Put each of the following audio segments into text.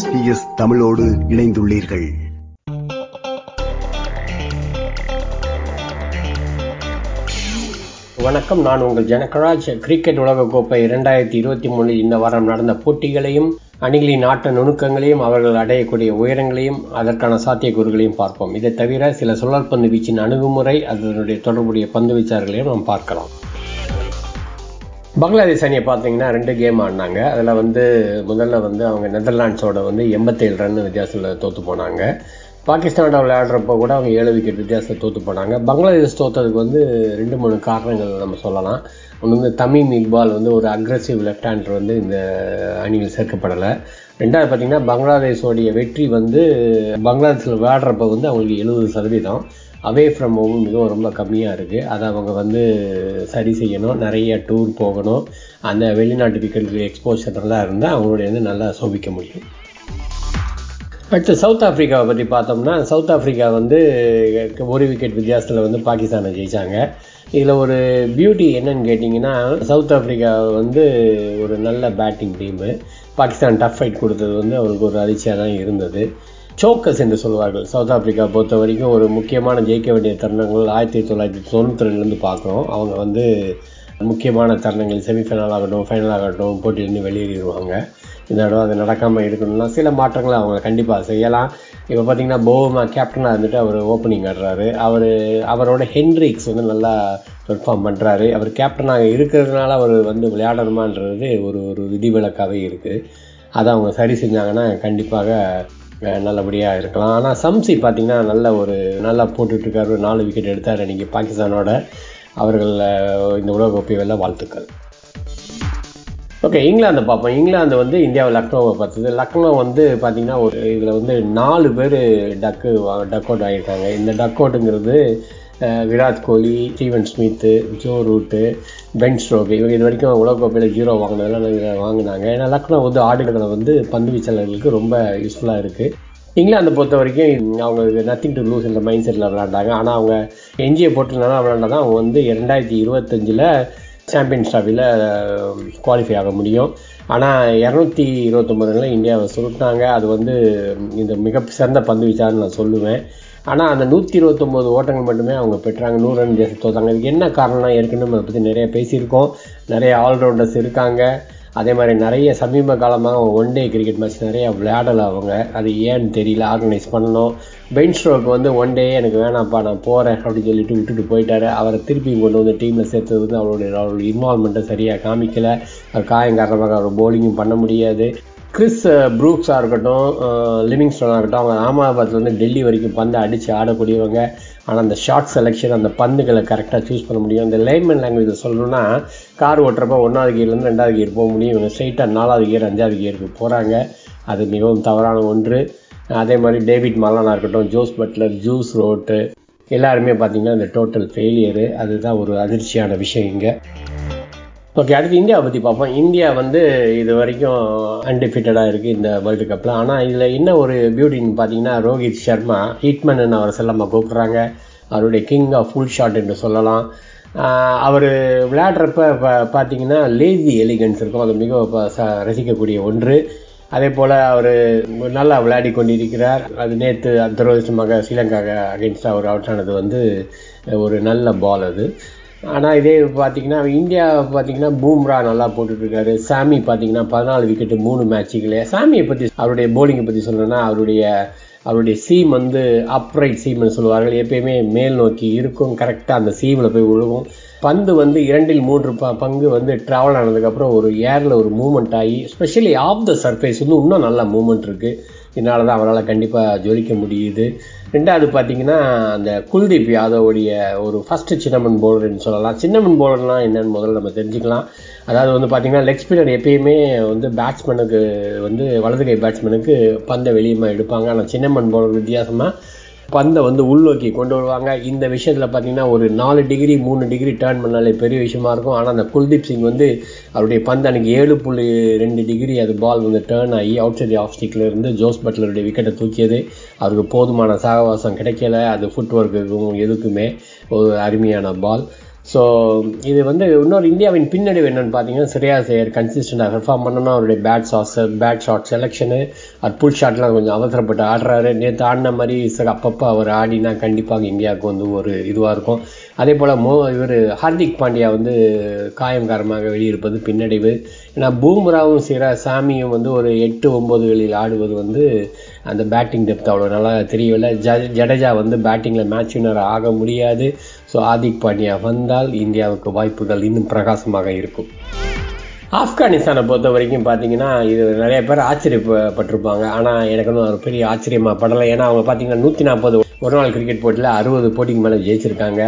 SBS தமிழோடு இணைந்துள்ளீர்கள். வணக்கம் நான் உங்கள் ஜனகராஜ். கிரிக்கெட் உலகக்கோப்பை இரண்டாயிரத்தி இருபத்தி மூணில் இந்த வாரம் நடந்த போட்டிகளையும் அணிகளின் ஆட்ட நுணுக்கங்களையும் அவர்கள் அடையக்கூடிய உயரங்களையும் அதற்கான சாத்தியக்கூறுகளையும் பார்ப்போம். இதை தவிர சில சுழற்பந்து வீச்சின் அணுகுமுறை அதனுடைய தொடர்புடைய பந்து வீச்சார்களையும் நாம் பார்க்கலாம். பங்களாதேஷ் அணியை பார்த்தீங்கன்னா ரெண்டு கேம் ஆடினாங்க. அதில் வந்து முதல்ல வந்து அவங்க நெதர்லாண்ட்ஸோட வந்து எண்பத்தேழு ரன் வித்தியாசத்தில் தோற்று போனாங்க. பாகிஸ்தானோட விளையாடுறப்போ கூட அவங்க ஏழு விக்கெட் வித்தியாசத்தில் தோற்று போனாங்க. பங்களாதேஷ் தோற்றதுக்கு வந்து ரெண்டு மூணு காரணங்கள் நம்ம சொல்லலாம். ஒன்று வந்து தமிம் இக்பால் வந்து ஒரு அக்ரஸிவ் லெஃப்ட் ஹேண்டர் வந்து இந்த அணியில் சேர்க்கப்படலை. ரெண்டாவது பார்த்தீங்கன்னா பங்களாதேஷோடைய வெற்றி வந்து பங்களாதேஷில் விளையாடுறப்ப வந்து அவங்களுக்கு எழுபது சதவீதம். அவே ஃப்ரம் ஹோம் மிகவும் ரொம்ப கம்மியாக இருக்குது அதை அவங்க வந்து சரி செய்யணும். நிறைய டூர் போகணும். அந்த வெளிநாட்டு விக்கெட்டுக்கு எக்ஸ்போஷர் நல்லா இருந்தால் அவங்களுடைய வந்து நல்லா சோபிக்க முடியும். அடுத்து சவுத் ஆஃப்ரிக்காவை பற்றி பார்த்தோம்னா சவுத் ஆஃப்ரிக்கா வந்து ஒரு விக்கெட் வித்தியாசத்தில் வந்து பாகிஸ்தானை ஜெயித்தாங்க இதில் ஒரு பியூட்டி என்னன்னு கேட்டிங்கன்னா சவுத் ஆஃப்ரிக்கா வந்து ஒரு நல்ல batting team Pakistan tough fight கொடுத்தது வந்து அவருக்கு ஒரு அதிர்ச்சியாக தான் இருந்தது. சோக்கஸ் என்று சொல்வார்கள். சவுத் ஆஃப்ரிக்கா பொறுத்த வரைக்கும் ஒரு முக்கியமான ஜெயிக்க வேண்டிய தருணங்கள் ஆயிரத்தி தொள்ளாயிரத்தி தொண்ணூற்றி ரெண்டுலேருந்து பார்க்குறோம். அவங்க வந்து முக்கியமான தருணங்கள் செமிஃபைனல் ஆகட்டும் ஃபைனல் ஆகட்டும் போட்டியிலேருந்து வெளியேறிடுவாங்க. இந்த தடவை அது நடக்காமல் இருக்கணும்னா சில மாற்றங்களை அவங்க கண்டிப்பாக செய்யலாம். இப்போ பார்த்தீங்கன்னா போமா கேப்டனாக இருந்துட்டு அவர் ஓப்பனிங் ஆடுறாரு. அவர் அவரோட ஹென்ரிக்ஸ் வந்து நல்லா பெர்ஃபார்ம் பண்ணுறாரு அவர் கேப்டனாக இருக்கிறதுனால அவர் வந்து விளையாடணுமான்றது ஒரு ஒரு விதிவிலக்காகவே இருக்குது அதை அவங்க சரி செஞ்சாங்கன்னா கண்டிப்பாக நல்லபடியாக இருக்கலாம். ஆனால் சம்சி பார்த்திங்கன்னா நல்ல ஒரு நல்லா போட்டுட்ருக்காரு. ஒரு நாலு விக்கெட் எடுத்தார் இன்றைக்கி பாகிஸ்தானோட. அவர்கள் இந்த உலகக்கோப்பை வெல்ல வாழ்த்துக்கள். ஓகே இங்கிலாந்து பார்ப்போம். இங்கிலாந்து வந்து இந்தியாவை லக்னோவை பார்த்தது. லக்னோ வந்து பார்த்திங்கன்னா ஒரு இதில் வந்து நாலு பேர் டக்கு டக் அவுட் ஆகியிருக்காங்க. இந்த duck அவுட்டுங்கிறது Virat Kohli Steven Smith Joe Root Ben Stokes இவங்க இது வரைக்கும் உலகக்கோப்பையில் ஜீரோ வாங்கினதெல்லாம் வாங்கினாங்க. ஏன்னா லக்னோ வந்து ஆடுகளை வந்து பந்து வீச்சாளர்களுக்கு ரொம்ப யூஸ்ஃபுல்லாக இருக்குது இங்கிலாந்து பொறுத்த வரைக்கும் அவங்க நத்திங் டு லூஸ் இந்த மைண்ட் செட்டில் விளாண்டாங்க ஆனால் அவங்க எஞ்சியை போட்டு நல்லா விளாண்டா தான் அவங்க வந்து ரெண்டாயிரத்தி இருபத்தஞ்சில் சாம்பியன்ஸ் ட்ராஃபியில் குவாலிஃபை ஆக முடியும். ஆனால் இரநூத்தி இருபத்தொம்பதுல இந்தியாவை சுருட்டினாங்க. அது வந்து இந்த மிக சிறந்த பந்து வீச்சாருன்னு நான் சொல்லுவேன். ஆனால் அந்த நூற்றி இருபத்தொம்போது ஓட்டங்கள் மட்டுமே அவங்க பெற்றாங்க. நூறு ரன் ஜெயிச்சு தோத்தாங்க. இதுக்கு என்ன காரணம்னா ஏற்கனவே அதை பற்றி நிறைய பேசியிருக்கோம். நிறைய ஆல்ரவுண்டர்ஸ் இருக்காங்க. அதே மாதிரி நிறைய சமீப காலமாக அவங்க ஒன் டே கிரிக்கெட் மேட்ச் நிறையா விளையாடலை அவங்க. அது ஏன்னு தெரியல. ஆர்கனைஸ் பண்ணணும். பென் ஸ்ட்ரோக் வந்து ஒன் டே எனக்கு வேணாம்ப்பா நான் போகிறேன் அப்படின்னு சொல்லிட்டு விட்டுட்டு போயிட்டாரு. அவரை திருப்பி கொண்டு வந்து டீமில் சேர்த்தது வந்து அவருடைய அவருடைய இன்வால்மெண்ட்டை சரியாக காமிக்கலை. அவர் காயம் காரணமாக அவர் போலிங்கும் பண்ண முடியாது. கிறிஸ் ப்ரூக்ஸாக uh, இருக்கட்டும் uh, லிவிங்ஸ்டோனாக இருக்கட்டும் அவங்க அகமதாபாத்லேருந்து டெல்லி வரைக்கும் பந்தை அடித்து ஆடக்கூடியவங்க. ஆனால் அந்த ஷார்ட் செலெக்ஷன் அந்த பந்துகளை கரெக்டாக சூஸ் பண்ண முடியும். இந்த லைன்மேன் லாங்குவேஜ் சொல்லணும்னா கார் ஓட்டுறப்ப ஒன்றாவது கியர்லேருந்து ரெண்டாவது கியர் போக முடியும். இவங்க ஸ்ட்ரைட்டாக நாலாவது கியர் அஞ்சாவது கியருக்கு போகிறாங்க அது மிகவும் தவறான ஒன்று. அதே மாதிரி டேவிட் மலானா இருக்கட்டும் ஜோஸ் பட்லர் ஜூஸ் ரோட்டு எல்லாருமே பார்த்திங்கன்னா இந்த டோட்டல் ஃபெயிலியரு அதுதான் ஒரு அதிர்ச்சியான விஷயம் இங்கே. ஓகே அடுத்து இந்தியாவை பற்றி பார்ப்போம். இந்தியா வந்து இது வரைக்கும் அன்டிஃபிட்டடாக இருக்குது இந்த வேர்ல்டு கப்பில் ஆனால் இதில் என்ன ஒரு பியூட்டின்னு பார்த்தீங்கன்னா ரோஹித் சர்மா ஹிட்மன் அவரை செல்லமாக கூப்பிட்றாங்க. அவருடைய கிங் ஆஃப் ஃபுல் ஷாட் என்று சொல்லலாம். அவர் விளையாடுறப்ப பார்த்தீங்கன்னா லேசி எலிகன்ஸ் இருக்கும். அது மிக ரசிக்கக்கூடிய ஒன்று. அதே போல் அவர் நல்லா விளையாடி கொண்டிருக்கிறார். அது நேற்று துரதிருஷ்டமாக ஸ்ரீலங்கா அகெயின்ஸ்டாக அவர் அவுட் ஆனது வந்து ஒரு நல்ல பால் அது. ஆனால் இதே பார்த்தீங்கன்னா இந்தியா பார்த்தீங்கன்னா பூம்ரா நல்லா போட்டுட்ருக்காரு. சாமி பார்த்தீங்கன்னா பதினாலு விக்கெட்டு மூணு மேட்சுகளே சாமியை பற்றி அவருடைய போலிங்கை பற்றி சொல்லணும்னா அவருடைய அவருடைய சீம் வந்து அப்ரைட் சீம்னு சொல்லுவார்கள். எப்பயுமே மேல் நோக்கி இருக்கும். கரெக்டாக அந்த சீமில் போய் விழுகும் பந்து வந்து இரண்டில் மூன்று ப பங்கு வந்து ட்ராவல் ஆனதுக்கப்புறம் ஒரு ஏரில் ஒரு மூமெண்ட் ஆகி ஸ்பெஷலி ஆஃப் த சர்ஃபேஸ் வந்து இன்னும் நல்ல மூமெண்ட் இருக்குது இதனால தான் அவரால் கண்டிப்பாக ஜொலிக்க முடியுது. ரெண்டாவது பார்த்தீங்கன்னா அந்த குல்தீப் யாதவுடைய ஒரு ஃபஸ்ட்டு சின்னமன் பவுலர்னு சொல்லலாம். சின்னமன் பவுலர்னால் என்னன்னு முதல்ல நம்ம தெரிஞ்சுக்கலாம். அதாவது வந்து பார்த்திங்கன்னா லெக் ஸ்பின்னர் எப்பயுமே வந்து பேட்ஸ்மேனுக்கு வந்து வலது கை பேட்ஸ்மேனுக்கு பந்தை வெளியுமா எடுப்பாங்க. ஆனால் சின்னமன் பவுலர் வித்தியாசமாக பந்தை வந்து உள்நோக்கி கொண்டு வருவாங்க. இந்த விஷயத்தில் பார்த்தீங்கன்னா ஒரு நாலு டிகிரி மூணு டிகிரி டேர்ன் பண்ணாலே பெரிய விஷயமா இருக்கும். ஆனால் அந்த குல்தீப் சிங் வந்து அவருடைய பந்து அன்றைக்கி ஏழு புள்ளி ரெண்டு டிகிரி அது பால் வந்து டேர்ன் ஆகி அவுட் சைட் ஆஃப் ஸ்டிக்கில் இருந்து ஜோஸ் பட்லருடைய விக்கெட்டை தூக்கியது. அவருக்கு போதுமான சகவாசம் கிடைக்கல. அது ஃபுட் ஒர்க்குக்கும் எதுக்குமே ஒரு அருமையான பால் ஸோ இது வந்து இன்னொரு இந்தியாவின் பின்னடைவு என்னென்னு பார்த்தீங்கன்னா சரியா செய்யர் கன்சிஸ்டண்டாக பெர்ஃபார்ம் பண்ணணும் அவருடைய bad shots bad shot selection அது புல் ஷாட்லாம் கொஞ்சம் அவசரப்பட்டு ஆடுறாரு. நேற்று ஆடின மாதிரி சார் அப்பப்போ அவர் ஆடினா கண்டிப்பாக இந்தியாவுக்கு வந்து ஒரு இதுவாக இருக்கும். அதே போல் மோ இவர் ஹார்திக் பாண்டியா வந்து காயம் காரணமாக வெளியிருப்பது பின்னடைவு. ஏன்னா பூம்ராவும் சிரா சாமியும் வந்து ஒரு எட்டு ஒம்போதுகளில் ஆடுவது வந்து அந்த பேட்டிங் டெப்த் அவ்வளோ நல்லா தெரியவில்லை. ஜ ஜடேஜா வந்து பேட்டிங்கில் மேட்ச் வினர் ஆக முடியாது. ஸோ ஆதிக் பாண்டியா வந்தால் இந்தியாவுக்கு வாய்ப்புகள் இன்னும் பிரகாசமாக இருக்கும். ஆப்கானிஸ்தானை பொறுத்த வரைக்கும் பார்த்தீங்கன்னா இது நிறைய பேர் ஆச்சரியப்பட்டிருப்பாங்க. ஆனால் எனக்கு ஒன்றும் ஒரு பெரிய ஆச்சரியமாக படலை. ஏன்னா அவங்க பார்த்தீங்கன்னா நூற்றி நாற்பது ஒரு நாள் கிரிக்கெட் போட்டியில் அறுபது போட்டிக்கு மேலே ஜெயிச்சிருக்காங்க.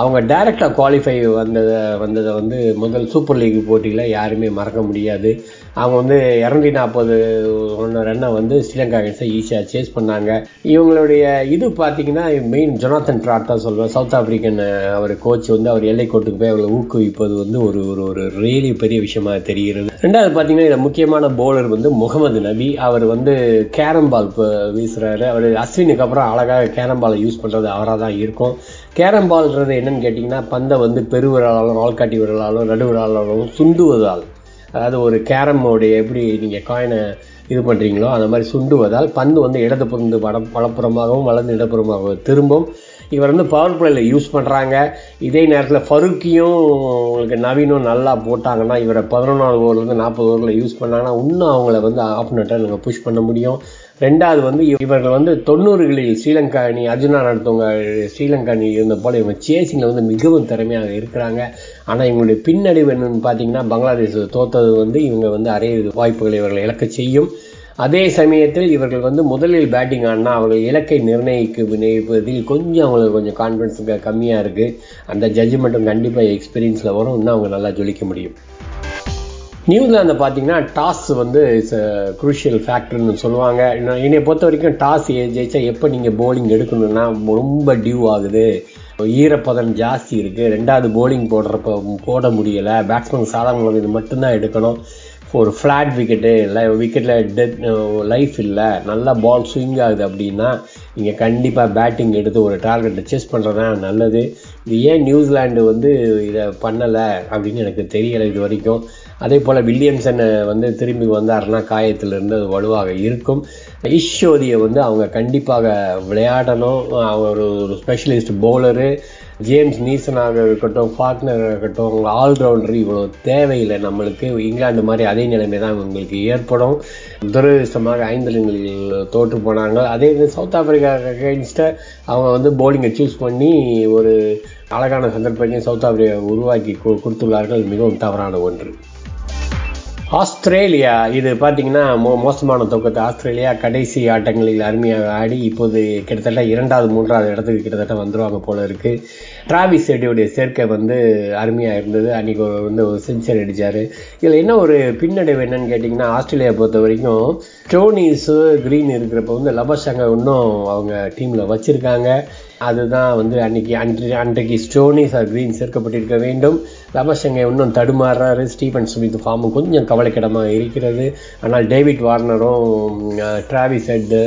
அவங்க டைரெக்டாக குவாலிஃபை வந்ததை வந்ததை வந்து முதல் சூப்பர் லீக் போட்டியில் யாருமே மறக்க முடியாது. அவங்க வந்து இரநூத்தி நாற்பது ஒன்று ரன்னை வந்து ஸ்ரீலங்கா கிட்ட ஈஸியாக சேஸ் பண்ணாங்க. இவங்களுடைய இது பார்த்தீங்கன்னா மெயின் ஜொனாத்தன் ட்ராட் தான் சொல்வேன். சவுத் ஆப்பிரிக்கன் அவர் கோச் வந்து அவர் எல்லைக்கோட்டுக்கு போய் அவர்களை ஊக்குவிப்பது வந்து ஒரு ஒரு ஒரு ரியலி பெரிய விஷயமாக தெரிகிறது. ரெண்டாவது பார்த்தீங்கன்னா இதில் முக்கியமான பவுலர் வந்து முகமது நபி. அவர் வந்து கேரம் பால் வீசுகிறாரு அவர் அஸ்வினுக்கு அப்புறம் அழகாக கேரம் பாலை யூஸ் பண்ணுறது அவராக தான் இருக்கும். கேரம் பால்ன்றது என்னன்னு கேட்டிங்கன்னா பந்தை வந்து பெருவிரலாலும் ஆள்காட்டி விரலாலும் நடுவிரலாலும் சுண்டுவதால் அதாவது ஒரு கேரமோடைய எப்படி நீங்கள் காயினை இது பண்ணுறீங்களோ அந்த மாதிரி சுண்டுவதால் பந்து வந்து இடது புறந்து வட வலப்புறமாகவும் வலது இடப்புறமாகவும் திரும்பும். இவர் வந்து பவர் பிளேயில் யூஸ் பண்ணுறாங்க இதே நேரத்தில் ஃபருக்கியும் உங்களுக்கு நவீனும் நல்லா போட்டாங்கன்னா இவரை பதினொன்றாவது ஓவர்லேருந்து நாற்பது ஓவரில் யூஸ் பண்ணாங்கன்னா இன்னும் அவங்கள வந்து ஆஃப் நட்டை நீங்கள் புஷ் பண்ண முடியும். ரெண்டாவது வந்து இவர்கள் வந்து தொண்ணூறுகளில் ஸ்ரீலங்கா அணி அர்ஜுனா நடத்தவங்க ஸ்ரீலங்கா அணி இருந்த போல இவங்க சேசிங்கில் வந்து மிகவும் திறமையாக இருக்கிறாங்க. ஆனால் இவங்களுடைய பின்னடைவு என்னன்னு பார்த்தீங்கன்னா பங்களாதேஷ் தோத்தது வந்து இவங்க வந்து அரைய வாய்ப்புகளை இவர்களை இழக்க செய்யும். அதே சமயத்தில் இவர்கள் வந்து முதலில் பேட்டிங் ஆடினா அவர்கள் இலக்கை நிர்ணயிக்கு நிர்ணயிப்பதில் கொஞ்சம் அவங்களுக்கு கொஞ்சம் கான்ஃபிடன்ஸ் கம்மியாக இருக்குது அந்த ஜட்ஜ்மெண்ட்டும் கண்டிப்பாக எக்ஸ்பீரியன்ஸில் வரும். இன்னும் அவங்க நல்லா ஜொலிக்க முடியும். நியூசிலாந்து பார்த்தீங்கன்னா டாஸ் வந்து இட்ஸ் குரூஷியல் ஃபேக்டர்னு சொல்லுவாங்க. என்னை பொறுத்த வரைக்கும் டாஸ் ஜெயிச்சா எப்போ நீங்கள் போலிங் எடுக்கணும்னா ரொம்ப டியூ ஆகுது. ஈரப்பதம் ஜாஸ்தி இருக்குது ரெண்டாவது போலிங் போடுறப்ப போட முடியலை. பேட்ஸ்மேன் சாதாரண இது மட்டும்தான் எடுக்கணும். ஒரு ஃப்ளாட் விக்கெட்டு இல்லை விக்கெட்டில் டெத் லைஃப் இல்லை. நல்லா பால் ஸ்விங் ஆகுது அப்படின்னா நீங்கள் கண்டிப்பாக பேட்டிங் எடுத்து ஒரு டார்கெட்டை சேஸ் பண்ணுறதா நல்லது. இது ஏன் நியூசிலாண்டு வந்து இதை பண்ணலை அப்படின்னு எனக்கு தெரியலை இது வரைக்கும். அதே போல் வில்லியம்சன் வந்து திரும்பி வந்தார்னா காயத்திலிருந்து அது வலுவாக இருக்கும். ஈஸ்வரியை வந்து அவங்க கண்டிப்பாக விளையாடணும். அவர் ஒரு ஸ்பெஷலிஸ்ட் பவுலரு ஜேம்ஸ் நீசனாக இருக்கட்டும் ஃபாக்னராக இருக்கட்டும் ஆல்ரவுண்டர் இவ்வளோ தேவையில்லை நம்மளுக்கு. இங்கிலாந்து மாதிரி அதே நிலைமை தான் உங்களுக்கு ஏற்படும். துரதிருஷ்டமாக ஐந்தலங்களில் தோற்று போனாங்க. அதே இது சவுத் ஆப்பிரிக்கா அகேன்ஸ்ட்டை அவங்க வந்து போலிங்கை சூஸ் பண்ணி ஒரு அழகான சந்தர்ப்பத்தையும் சவுத் ஆப்பிரிக்கா உருவாக்கி கொடுத்துள்ளார்கள். மிகவும் தவறான ஒன்று. ஆஸ்திரேலியா இது பார்த்தீங்கன்னா மோ மோசமான துவக்கத்தை ஆஸ்திரேலியா கடைசி ஆட்டங்களில் அருமையாக ஆடி இப்போது கிட்டத்தட்ட இரண்டாவது மூன்றாவது இடத்துக்கு கிட்டத்தட்ட வந்துடுவாங்க போல இருக்குது டிராவிஸ் செடியுடைய சேர்க்கை வந்து அருமையாக இருந்தது. அன்றைக்கி வந்து ஒரு செஞ்சுரி அடித்தார் இதில் என்ன ஒரு பின்னடைவு என்னன்னு கேட்டிங்கன்னா ஆஸ்திரேலியா பொறுத்த வரைக்கும் ஸ்டோனிஸு க்ரீன் இருக்கிறப்ப வந்து லபஷாங்க இன்னும் அவங்க டீமில் வச்சுருக்காங்க. அதுதான் வந்து அன்னைக்கு அன்று அன்றைக்கு ஸ்டோனிஸ் ஆர் க்ரீன் சேர்க்கப்பட்டிருக்க வேண்டும். லபஷங்க இன்னும் தடுமாறுறாரு ஸ்டீபன் ஸ்மித் ஃபார்மும் கொஞ்சம் கவலைக்கிடமாக இருக்கிறது. ஆனால் டேவிட் வார்னரும் டிராவிஸ் ஹெட்டு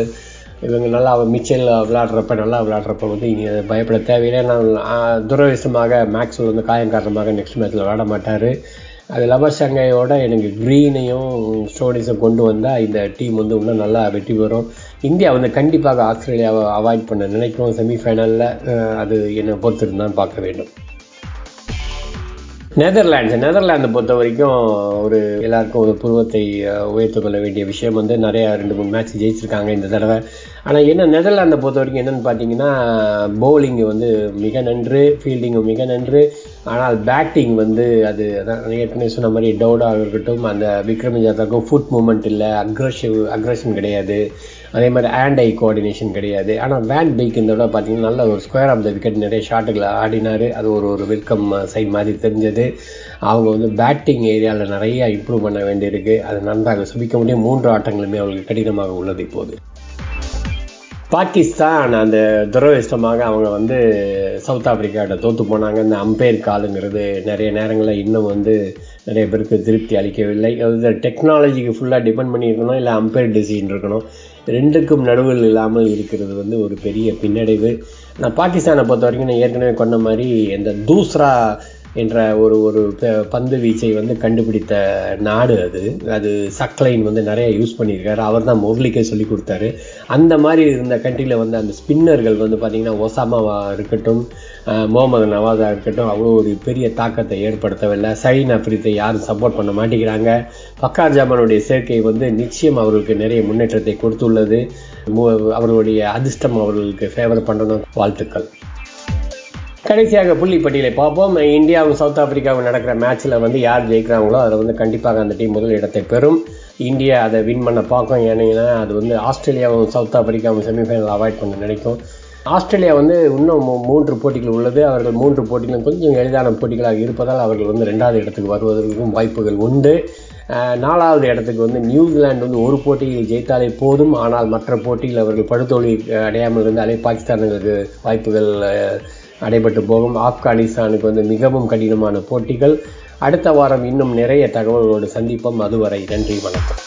இவங்க நல்லா மிச்சல் விளாடுறப்ப நல்லா விளாடுறப்ப வந்து இங்கே பயப்பட தேவையில்லை. நான் துரதிருஷ்டமாக மேக்ஸ்வெல் வந்து காயம் காரணமாக நெக்ஸ்ட் மேட்ச்சில் விளாட மாட்டார். அது லபஷங்கையோட எனக்கு க்ரீனையும் ஸ்டோனிஸும் கொண்டு வந்தால் இந்த டீம் வந்து இன்னும் நல்லா வெற்றி பெறும். இந்தியா வந்து கண்டிப்பாக ஆஸ்திரேலியாவை அவாய்ட் பண்ண நினைக்கும் செமிஃபைனலில் அது என்னை பொறுத்திருந்தான் பார்க்க வேண்டும். நெதர்லாண்ட்ஸ் நெதர்லாந்தை பொறுத்த வரைக்கும் ஒரு எல்லாருக்கும் ஒரு புருவத்தை உயர்த்து கொள்ள வேண்டிய விஷயம் வந்து நிறையா ரெண்டு மூணு மேட்ச் ஜெயிச்சிருக்காங்க இந்த தடவை. ஆனால் என்ன நெதர்லாண்டை பொறுத்த வரைக்கும் என்னென்னு பார்த்தீங்கன்னா பவுலிங்கு வந்து மிக நன்று ஃபீல்டிங்கும் மிக நன்று. ஆனால் பேட்டிங் வந்து அது அதான் ஏற்கனவே சொன்ன மாதிரி டவுடாக இருக்கட்டும் அந்த விக்ரம் ஜாதாக்கும் ஃபுட் மூமெண்ட் இல்லை அக்ரஷிவ் அக்ரஷன் கிடையாது. அதே மாதிரி ஹேண்ட் ஐ கோஆர்டினேஷன் கிடையாது. ஆனால் வேன் பைக் இந்த பார்த்தீங்கன்னா நல்ல ஒரு ஸ்கொயர் ஆஃப் த விக்கெட் நிறைய ஷாட்டுகளை ஆடினார். அது ஒரு ஒரு வெல்கம் சைட் uh, மாதிரி தெரிஞ்சது. அவங்க வந்து பேட்டிங் ஏரியாவில் நிறைய இம்ப்ரூவ் பண்ண வேண்டியிருக்கு. அது நன்றாக சுபிக்க முடியும். மூன்று ஆட்டங்களுமே அவங்களுக்கு கடினமாக உள்ளது இப்போது. பாகிஸ்தான் அந்த துரதிருஷ்டமாக அவங்க வந்து சவுத் ஆப்பிரிக்காட்ட தோற்று போனாங்க. இந்த அம்பையர் காலுங்கிறது நிறைய நேரங்களில் இன்னும் வந்து நிறைய பேருக்கு திருப்தி அளிக்கவில்லை. அது டெக்னாலஜிக்கு ஃபுல்லாக டிபெண்ட் பண்ணியிருக்கணும். இல்லை அம்பையர் டிசிஷன் இருக்கணும். ரெண்டுக்கும் நடுவில் இல்லாமல் இருக்கிறது வந்து ஒரு பெரிய பின்னடைவு. நான் பாகிஸ்தானை பொறுத்த வரைக்கும் நான் ஏற்கனவே கொண்ட மாதிரி இந்த தூஸ்ரா என்ற ஒரு ஒரு பந்து வீச்சை வந்து கண்டுபிடித்த நாடு அது. அது சக்லைன் வந்து நிறைய யூஸ் பண்ணியிருக்காரு. அவர் தான் முரளிக்கே சொல்லி கொடுத்தாரு. அந்த மாதிரி இருந்த கண்ட்ரியில் வந்து அந்த ஸ்பின்னர்கள் வந்து பார்த்திங்கன்னா ஒசாமாவாக இருக்கட்டும் முகமது நவாஸாக இருக்கட்டும் அவ்வளோ ஒரு பெரிய தாக்கத்தை ஏற்படுத்தவில்லை. சைன் அப்ரித்தை யாரும் சப்போர்ட் பண்ண மாட்டேங்கிறாங்க. பக்கார் ஜாமானுடைய சேர்க்கை வந்து நிச்சயம் அவர்களுக்கு நிறைய முன்னேற்றத்தை கொடுத்துள்ளது. அவர்களுடைய அதிர்ஷ்டம் அவர்களுக்கு ஃபேவர் பண்ணணும் வாழ்த்துக்கள். கடைசியாக புள்ளி பட்டியலை பார்ப்போம். இந்தியாவும் சவுத் ஆப்பிரிக்காவும் நடக்கிற மேட்ச்சில் வந்து யார் ஜெயிக்கிறாங்களோ அதில் வந்து கண்டிப்பாக அந்த டீம் முதல் இடத்தை பெறும். இந்தியா அதை வின் பண்ண பார்க்கும். ஏன்னா அது வந்து ஆஸ்திரேலியாவும் சவுத் ஆப்பிரிக்காவும் செமிஃபைனல் அவாய்ட் பண்ண நினைக்கும். ஆஸ்திரேலியா வந்து இன்னும் மூன்று போட்டிகள் உள்ளது. அவர்கள் மூன்று போட்டிகளும் கொஞ்சம் எளிதான போட்டிகளாக இருப்பதால் அவர்கள் வந்து ரெண்டாவது இடத்துக்கு வருவதற்கும் வாய்ப்புகள் உண்டு. நாலாவது இடத்துக்கு வந்து நியூசிலாந்து வந்து ஒரு போட்டியில் ஜெயித்தாலே போதும். ஆனால் மற்ற போட்டியில் அவர்கள் படுதோல்வி அடையாமல் இருந்தாலே பாகிஸ்தானுக்கு வாய்ப்புகள் அடைபட்டு போகும். ஆப்கானிஸ்தானுக்கு வந்து மிகவும் கடினமான போட்டிகள். அடுத்த வாரம் இன்னும் நிறைய தகவல்களோடு சந்திப்போம். அதுவரை நன்றி வணக்கம்.